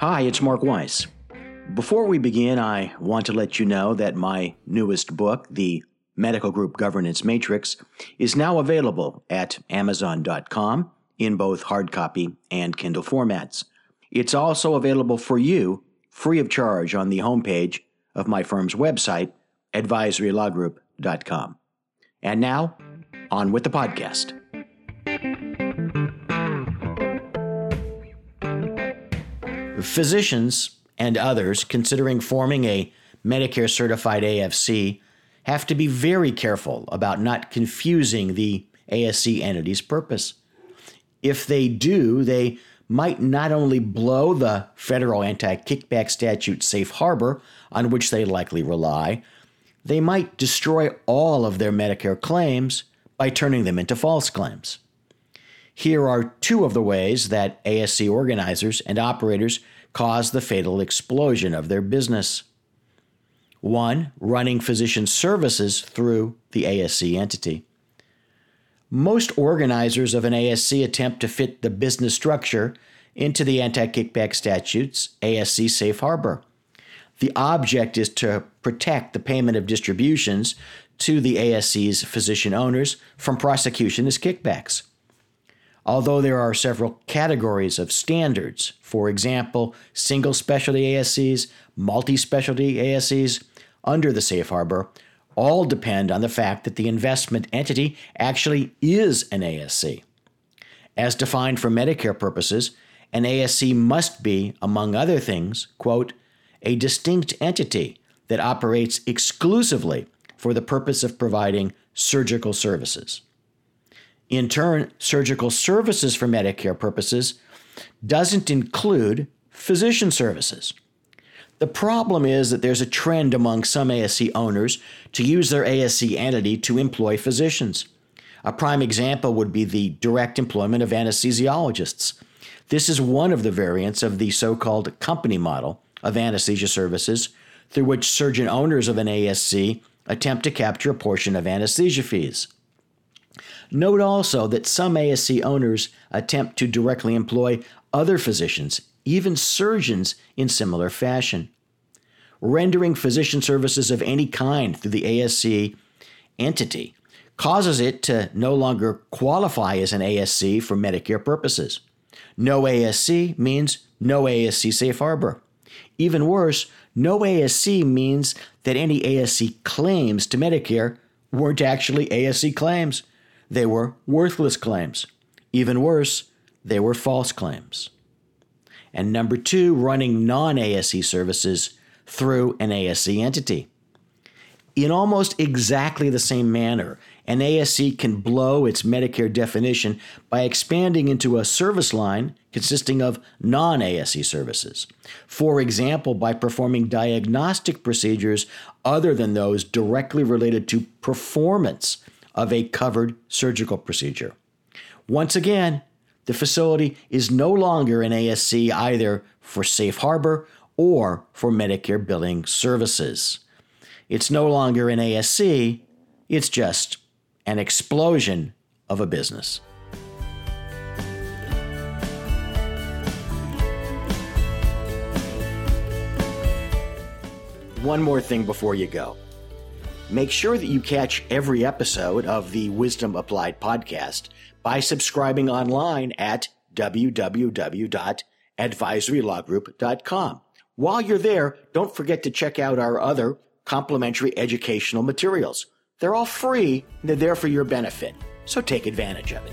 Hi, it's Mark Weiss. Before we begin, I want to let you know that my newest book, The Medical Group Governance Matrix, is now available at Amazon.com in both hard copy and Kindle formats. It's also available for you free of charge on the homepage of my firm's website, advisorylawgroup.com. And now, on with the podcast. Physicians and others considering forming a Medicare certified ASC have to be very careful about not confusing the ASC entity's purpose. If they do, they might not only blow the federal anti kickback statute safe harbor on which they likely rely, they might destroy all of their Medicare claims by turning them into false claims. Here are two of the ways that ASC organizers and operators cause the fatal explosion of their business. One, running physician services through the ASC entity. Most organizers of an ASC attempt to fit the business structure into the anti kickback statutes ASC safe harbor. The object is to protect the payment of distributions to the ASC's physician owners from prosecution as kickbacks. Although there are several categories of standards, for example, single specialty ASCs, multi specialty ASCs, under the safe harbor, all depend on the fact that the investment entity actually is an ASC. As defined for Medicare purposes, an ASC must be, among other things, quote, a distinct entity that operates exclusively for the purpose of providing surgical services. In turn, surgical services for Medicare purposes doesn't include physician services. The problem is that there's a trend among some ASC owners to use their ASC entity to employ physicians. A prime example would be the direct employment of anesthesiologists. This is one of the variants of the so called company model of anesthesia services, through which surgeon owners of an ASC attempt to capture a portion of anesthesia fees. Note also that some ASC owners attempt to directly employ other physicians, even surgeons, in similar fashion. Rendering physician services of any kind through the ASC entity causes it to no longer qualify as an ASC for Medicare purposes. No ASC means no ASC safe harbor. Even worse, no ASC means that any ASC claims to Medicare weren't actually ASC claims. They were worthless claims. Even worse, they were false claims. And number two, running non ASC services through an ASC entity. In almost exactly the same manner, an ASC can blow its Medicare definition by expanding into a service line consisting of non ASC services. For example, by performing diagnostic procedures other than those directly related to performance of a covered surgical procedure. Once again, the facility is no longer an ASC either for safe harbor or for Medicare billing services. It's no longer an ASC, it's just an explosion of a business. One more thing before you go. Make sure that you catch every episode of the Wisdom Applied podcast by subscribing online at www.advisorylawgroup.com. While you're there, don't forget to check out our other complimentary educational materials. They're all free and they're there for your benefit, so take advantage of it.